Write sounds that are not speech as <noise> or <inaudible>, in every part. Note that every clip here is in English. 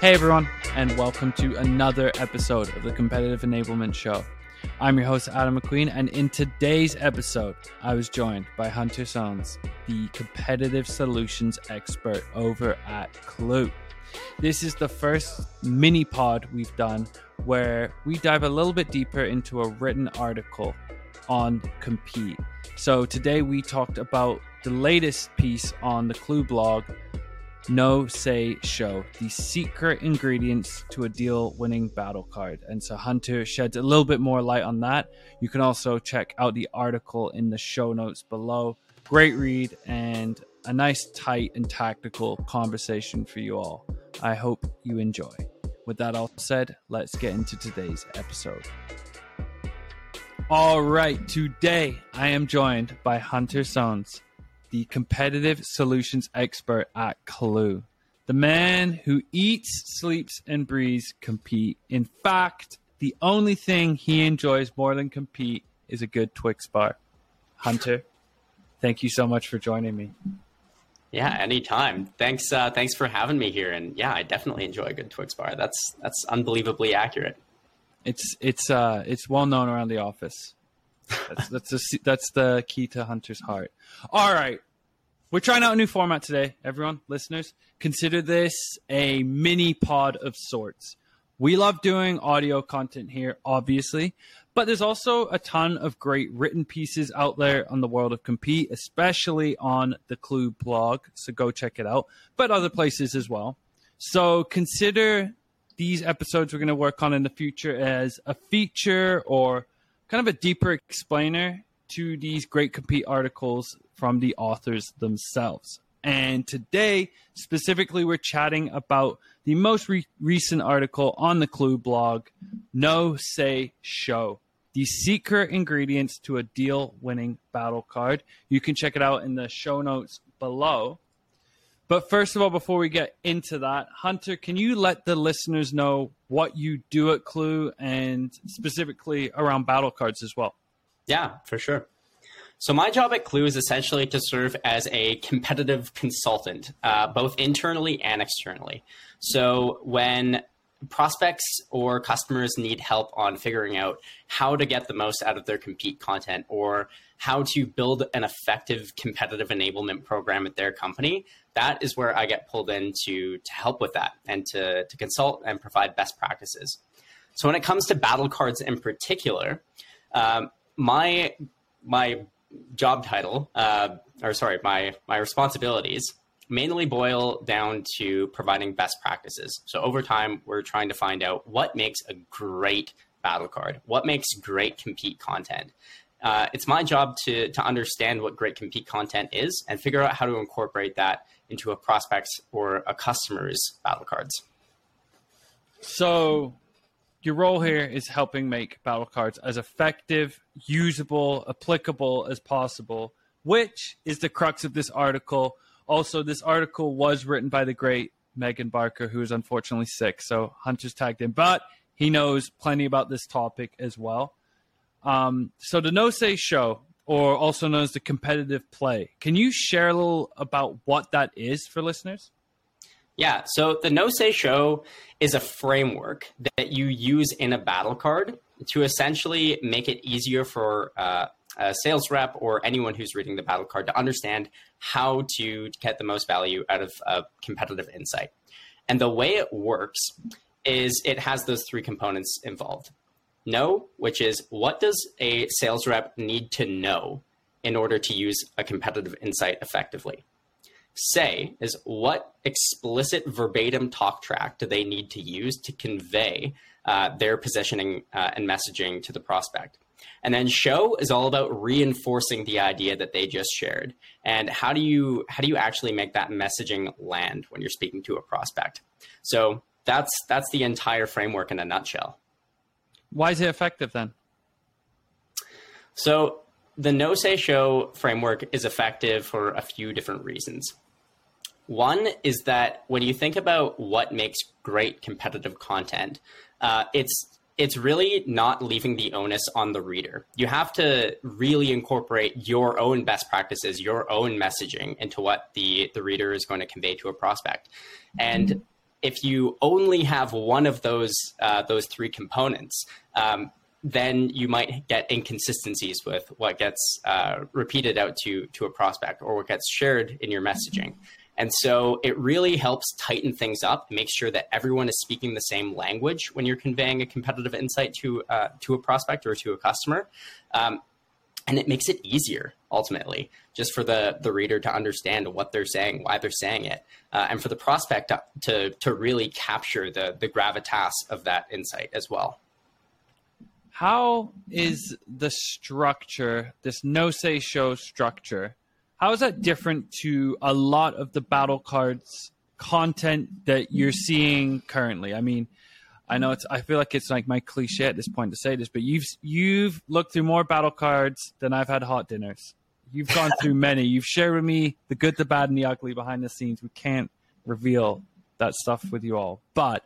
Hey everyone, and welcome to another episode of the Competitive Enablement Show. I'm your host, Adam McQueen, and in today's episode, I was joined by Hunter Sones, the competitive solutions expert over at Klue. This is the first mini pod we've done where we dive a little bit deeper into a written article on Compete. So today we talked about the latest piece on the Klue blog Know Say Show, the secret ingredients to a deal winning battle card. And so Hunter sheds a little bit more light on that. You can also check out the article in the show notes below. Great read and a nice, tight, and tactical conversation for you all. I hope you enjoy. With that all said, let's get into today's episode. All right, today I am joined by Hunter Sones the competitive solutions expert at Klue. The man who eats, sleeps, and breathes compete. In fact, the only thing he enjoys more than compete is a good Twix bar. Hunter, thank you so much for joining me. Yeah, anytime. Thanks. Uh, thanks for having me here. And yeah, I definitely enjoy a good Twix bar. That's that's unbelievably accurate. It's it's uh it's well known around the office. That's <laughs> that's the that's the key to Hunter's heart. All right, we're trying out a new format today, everyone, listeners. Consider this a mini pod of sorts. We love doing audio content here, obviously, but there's also a ton of great written pieces out there on the world of compete, especially on the Klue blog. So go check it out, but other places as well. So consider these episodes we're going to work on in the future as a feature or kind of a deeper explainer to these great compete articles from the authors themselves. And today, specifically, we're chatting about the most re- recent article on the Klue blog, Know Say Show. The secret ingredients to a deal winning battle card. You can check it out in the show notes below. But first of all, before we get into that, Hunter, can you let the listeners know what you do at Klue and specifically around battle cards as well? Yeah, for sure. So my job at Klue is essentially to serve as a competitive consultant, uh, both internally and externally. So when prospects or customers need help on figuring out how to get the most out of their compete content or how to build an effective competitive enablement program at their company, that is where I get pulled in to, to help with that and to, to consult and provide best practices. So when it comes to battle cards in particular, um, my my job title, uh, or sorry, my my responsibilities mainly boil down to providing best practices. So over time, we're trying to find out what makes a great battle card, what makes great compete content. Uh, it's my job to to understand what great compete content is and figure out how to incorporate that into a prospect's or a customer's battle cards. So your role here is helping make battle cards as effective, usable, applicable as possible, which is the crux of this article. Also, this article was written by the great Megan Barker, who is unfortunately sick. So Hunter's tagged in, but he knows plenty about this topic as well. Um, so the Know Say Show, or also known as the competitive play, can you share a little about what that is for listeners? Yeah, so the Know Say Show is a framework that you use in a battle card to essentially make it easier for uh, a sales rep or anyone who's reading the battle card to understand how to get the most value out of a competitive insight. And the way it works is it has those three components involved. Know, which is what does a sales rep need to know in order to use a competitive insight effectively? Say is what explicit verbatim talk track do they need to use to convey uh, their positioning uh, and messaging to the prospect. And then show is all about reinforcing the idea that they just shared. And how do you how do you actually make that messaging land when you're speaking to a prospect? So that's that's the entire framework in a nutshell. Why is it effective then? So the know say show framework is effective for a few different reasons. One is that when you think about what makes great competitive content, uh, it's it's really not leaving the onus on the reader. You have to really incorporate your own best practices, your own messaging into what the the reader is going to convey to a prospect. And if you only have one of those uh, those three components, um, then you might get inconsistencies with what gets uh, repeated out to to a prospect or what gets shared in your messaging. And so it really helps tighten things up, make sure that everyone is speaking the same language when you're conveying a competitive insight to uh, to a prospect or to a customer. Um, and it makes it easier ultimately just for the the reader to understand what they're saying why they're saying it uh, and for the prospect to, to to really capture the the gravitas of that insight as well how is the structure this no say show structure how is that different to a lot of the battle cards content that you're seeing currently i mean I know it's. I feel like it's like my cliche at this point to say this, but you've you've looked through more battle cards than I've had hot dinners. You've gone through <laughs> many. You've shared with me the good, the bad, and the ugly behind the scenes. We can't reveal that stuff with you all, but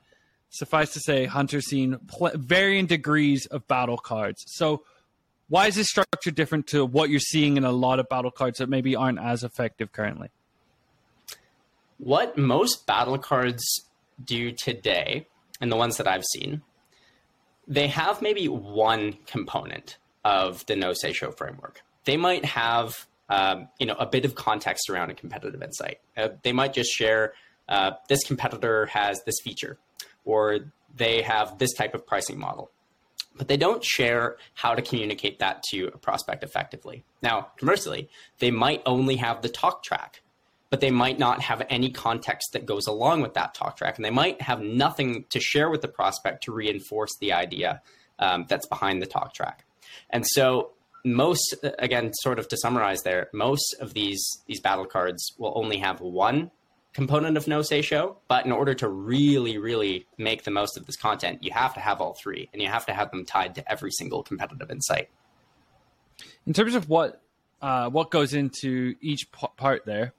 suffice to say, Hunter's seen pl- varying degrees of battle cards. So, why is this structure different to what you're seeing in a lot of battle cards that maybe aren't as effective currently? What most battle cards do today and the ones that I've seen, they have maybe one component of the know say show framework. They might have um, you know a bit of context around a competitive insight. Uh, they might just share uh, this competitor has this feature, or they have this type of pricing model. But they don't share how to communicate that to a prospect effectively. Now, conversely, they might only have the talk track but they might not have any context that goes along with that talk track. And they might have nothing to share with the prospect to reinforce the idea um, that's behind the talk track. And so, most, again, sort of to summarize there, most of these, these battle cards will only have one component of know say show. But in order to really, really make the most of this content, you have to have all three and you have to have them tied to every single competitive insight. In terms of what uh, what goes into each part there,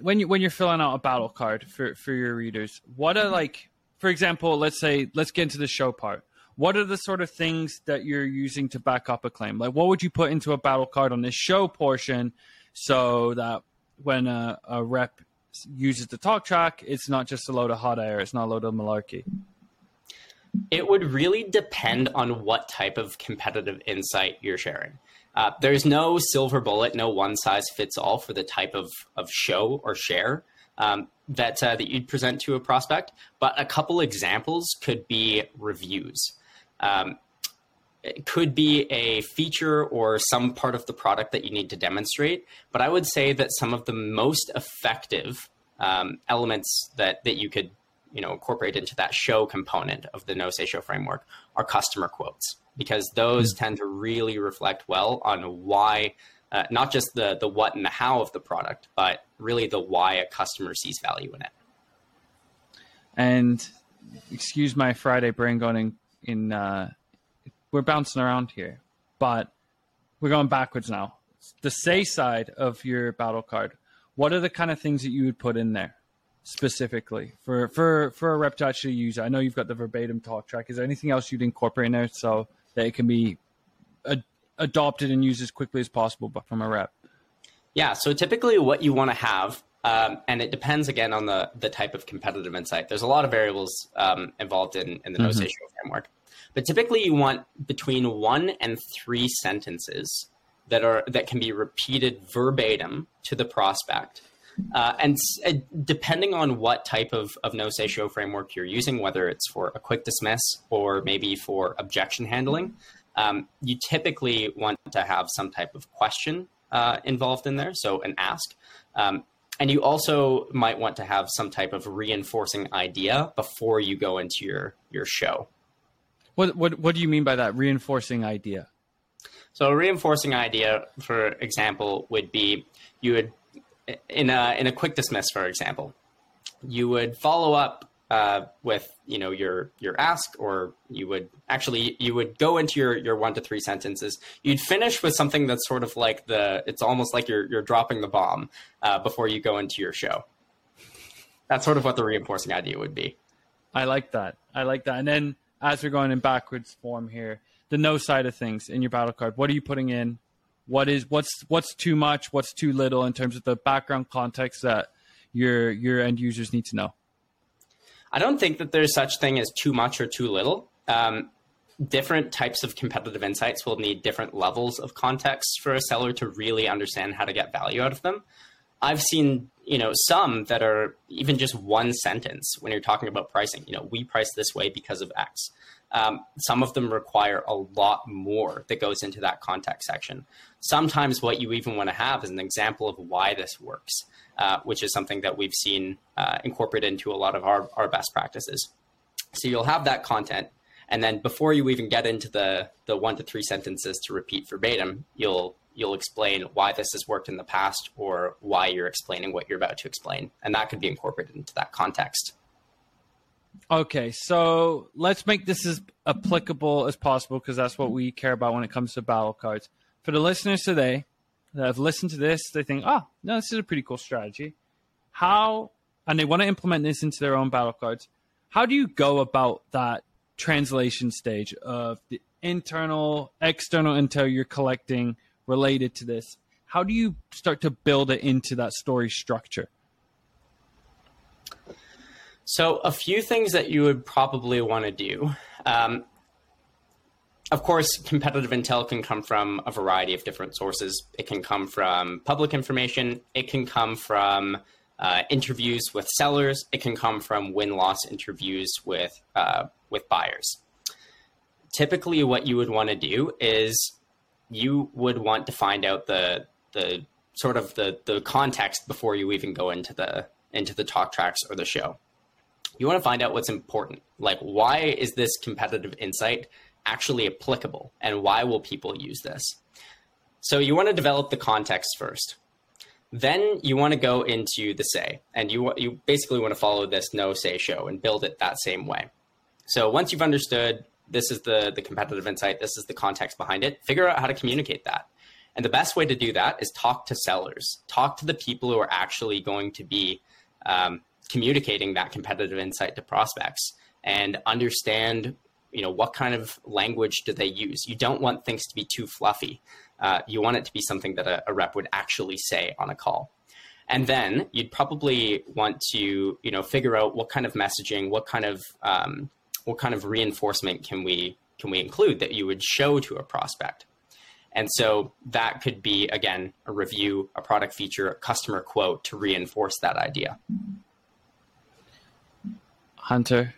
when you when you're filling out a battle card for for your readers, what are like, for example, let's say let's get into the show part. What are the sort of things that you're using to back up a claim? Like, what would you put into a battle card on this show portion, so that when a, a rep uses the talk track, it's not just a load of hot air, it's not a load of malarkey. It would really depend on what type of competitive insight you're sharing. Uh, there's no silver bullet, no one size fits all for the type of, of show or share um, that uh, that you'd present to a prospect. But a couple examples could be reviews. Um, it could be a feature or some part of the product that you need to demonstrate. But I would say that some of the most effective um, elements that that you could you know incorporate into that show component of the know say show framework are customer quotes because those mm-hmm. tend to really reflect well on why uh, not just the the what and the how of the product but really the why a customer sees value in it and excuse my friday brain going in, in uh, we're bouncing around here but we're going backwards now the say side of your battle card what are the kind of things that you would put in there specifically for for for a rep to actually use I know you've got the verbatim talk track. Is there anything else you'd incorporate in there so that it can be ad- adopted and used as quickly as possible, but from a rep? Yeah. So typically, what you want to have, um, and it depends again on the the type of competitive insight. There's a lot of variables um, involved in in the mm-hmm. no framework, but typically you want between one and three sentences that are that can be repeated verbatim to the prospect uh, and uh, depending on what type of, of know say show framework you're using, whether it's for a quick dismiss or maybe for objection handling, um, you typically want to have some type of question uh, involved in there, so an ask. Um, and you also might want to have some type of reinforcing idea before you go into your, your show. What, what, what do you mean by that, reinforcing idea? So, a reinforcing idea, for example, would be you would in a in a quick dismiss, for example, you would follow up uh, with you know your your ask, or you would actually you would go into your your one to three sentences. You'd finish with something that's sort of like the it's almost like you're you're dropping the bomb uh, before you go into your show. That's sort of what the reinforcing idea would be. I like that. I like that. And then as we're going in backwards form here, the no side of things in your battle card. What are you putting in? what is what's what's too much, what's too little in terms of the background context that your your end users need to know. I don't think that there's such thing as too much or too little. Um, different types of competitive insights will need different levels of context for a seller to really understand how to get value out of them. I've seen, you know, some that are even just one sentence when you're talking about pricing. You know, we price this way because of X. Um, some of them require a lot more that goes into that context section. Sometimes what you even want to have is an example of why this works, uh, which is something that we've seen uh, incorporated into a lot of our, our best practices. So you'll have that content. And then before you even get into the, the one to three sentences to repeat verbatim, you'll you'll explain why this has worked in the past or why you're explaining what you're about to explain. And that could be incorporated into that context. Okay, so let's make this as applicable as possible because that's what we care about when it comes to battle cards. For the listeners today that have listened to this, they think, oh, no, this is a pretty cool strategy. How, and they want to implement this into their own battle cards. How do you go about that translation stage of the internal, external intel you're collecting related to this? How do you start to build it into that story structure? So, a few things that you would probably want to do. Um, of course, competitive intel can come from a variety of different sources. It can come from public information, it can come from uh, interviews with sellers, it can come from win loss interviews with, uh, with buyers. Typically, what you would want to do is you would want to find out the, the sort of the, the context before you even go into the into the talk tracks or the show you want to find out what's important. Like, why is this competitive insight actually applicable? And why will people use this? So, you want to develop the context first. Then you want to go into the say, and you, you basically want to follow this know say show and build it that same way. So, once you've understood this is the, the competitive insight, this is the context behind it, figure out how to communicate that. And the best way to do that is talk to sellers, talk to the people who are actually going to be um, communicating that competitive insight to prospects and understand you know what kind of language do they use. You don't want things to be too fluffy. Uh, you want it to be something that a, a, rep would actually say on a call. And then you'd probably want to you know figure out what kind of messaging what kind of um, what kind of reinforcement can we can we include that you would show to a prospect and so that could be again a review a product feature a customer quote to reinforce that idea Hunter.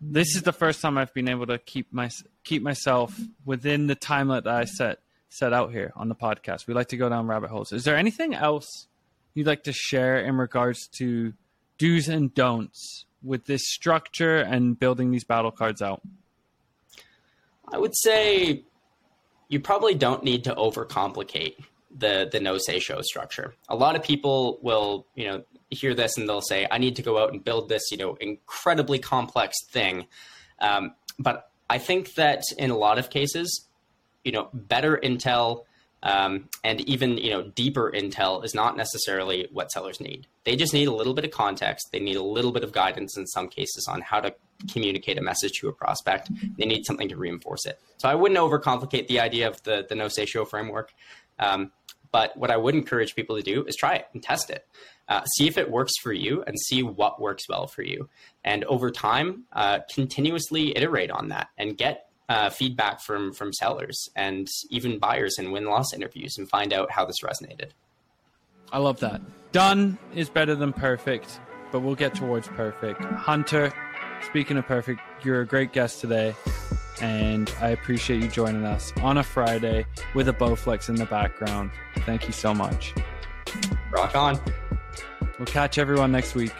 This is the first time I've been able to keep my keep myself within the time that I set set out here on the podcast. We like to go down rabbit holes. Is there anything else you'd like to share in regards to do's and don'ts with this structure and building these battle cards out? I would say you probably don't need to overcomplicate the the know say show structure. A lot of people will, you know, hear this and they'll say, I need to go out and build this, you know, incredibly complex thing. Um, but I think that in a lot of cases, you know, better intel um, and even you know deeper intel is not necessarily what sellers need. They just need a little bit of context. They need a little bit of guidance in some cases on how to communicate a message to a prospect. They need something to reinforce it. So I wouldn't overcomplicate the idea of the the know say show framework. Um, but what I would encourage people to do is try it and test it. Uh, see if it works for you and see what works well for you. And over time, uh, continuously iterate on that and get uh, feedback from from sellers and even buyers in win loss interviews and find out how this resonated. I love that. Done is better than perfect, but we'll get towards perfect. Hunter, speaking of perfect, you're a great guest today and I appreciate you joining us on a Friday with a Bowflex in the background. Thank you so much. Rock on. We'll catch everyone next week.